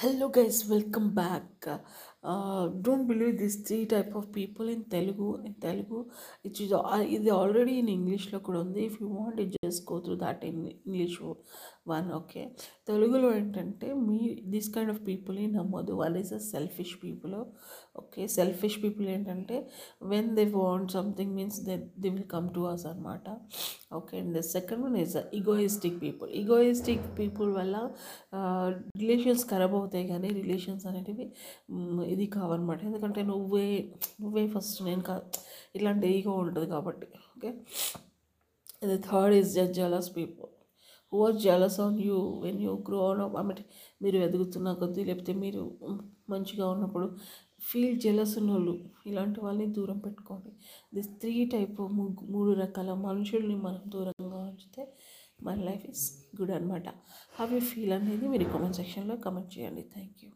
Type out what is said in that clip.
Hello guys, welcome back. Don't believe this three type of people in Telugu in Telugu it it ఇది already in ఇంగ్లీష్లో కూడా ఉంది. If you want it just go through that in English one okay తెలుగులో ఏంటంటే మీ this kind of పీపుల్ని నమ్మదు one is a selfish people okay selfish people ఏంటంటే when they want something means they they will come to us అనమాట okay and the second one is egoistic people egoistic people వల్ల relations ఖరాబ్ అవుతాయి కానీ relations అనేటివి ఇది కావన్నమాట. ఎందుకంటే నువ్వే నువ్వే ఫస్ట్ నేను కా ఇలాంటి ఈగో ఉంటుంది కాబట్టి okay the third is just jealous people who are jealous on you when you grow on అంటే మీరు ఎదుగుతున్న కొద్దీ లేకపోతే మీరు మంచిగా ఉన్నప్పుడు ఫీల్ జెలస్ ఉన్న వాళ్ళు ఇలాంటి వాళ్ళని దూరం పెట్టుకోండి. దిస్ త్రీ టైప్ మూడు రకాల మనుషుల్ని మనం దూరంగా ఉంచితే మన లైఫ్ ఇస్ గుడ్ అనమాట హౌ యూ ఫీల్ అనేది మీరు కామెంట్ సెక్షన్లో కమెంట్ చేయండి. Thank you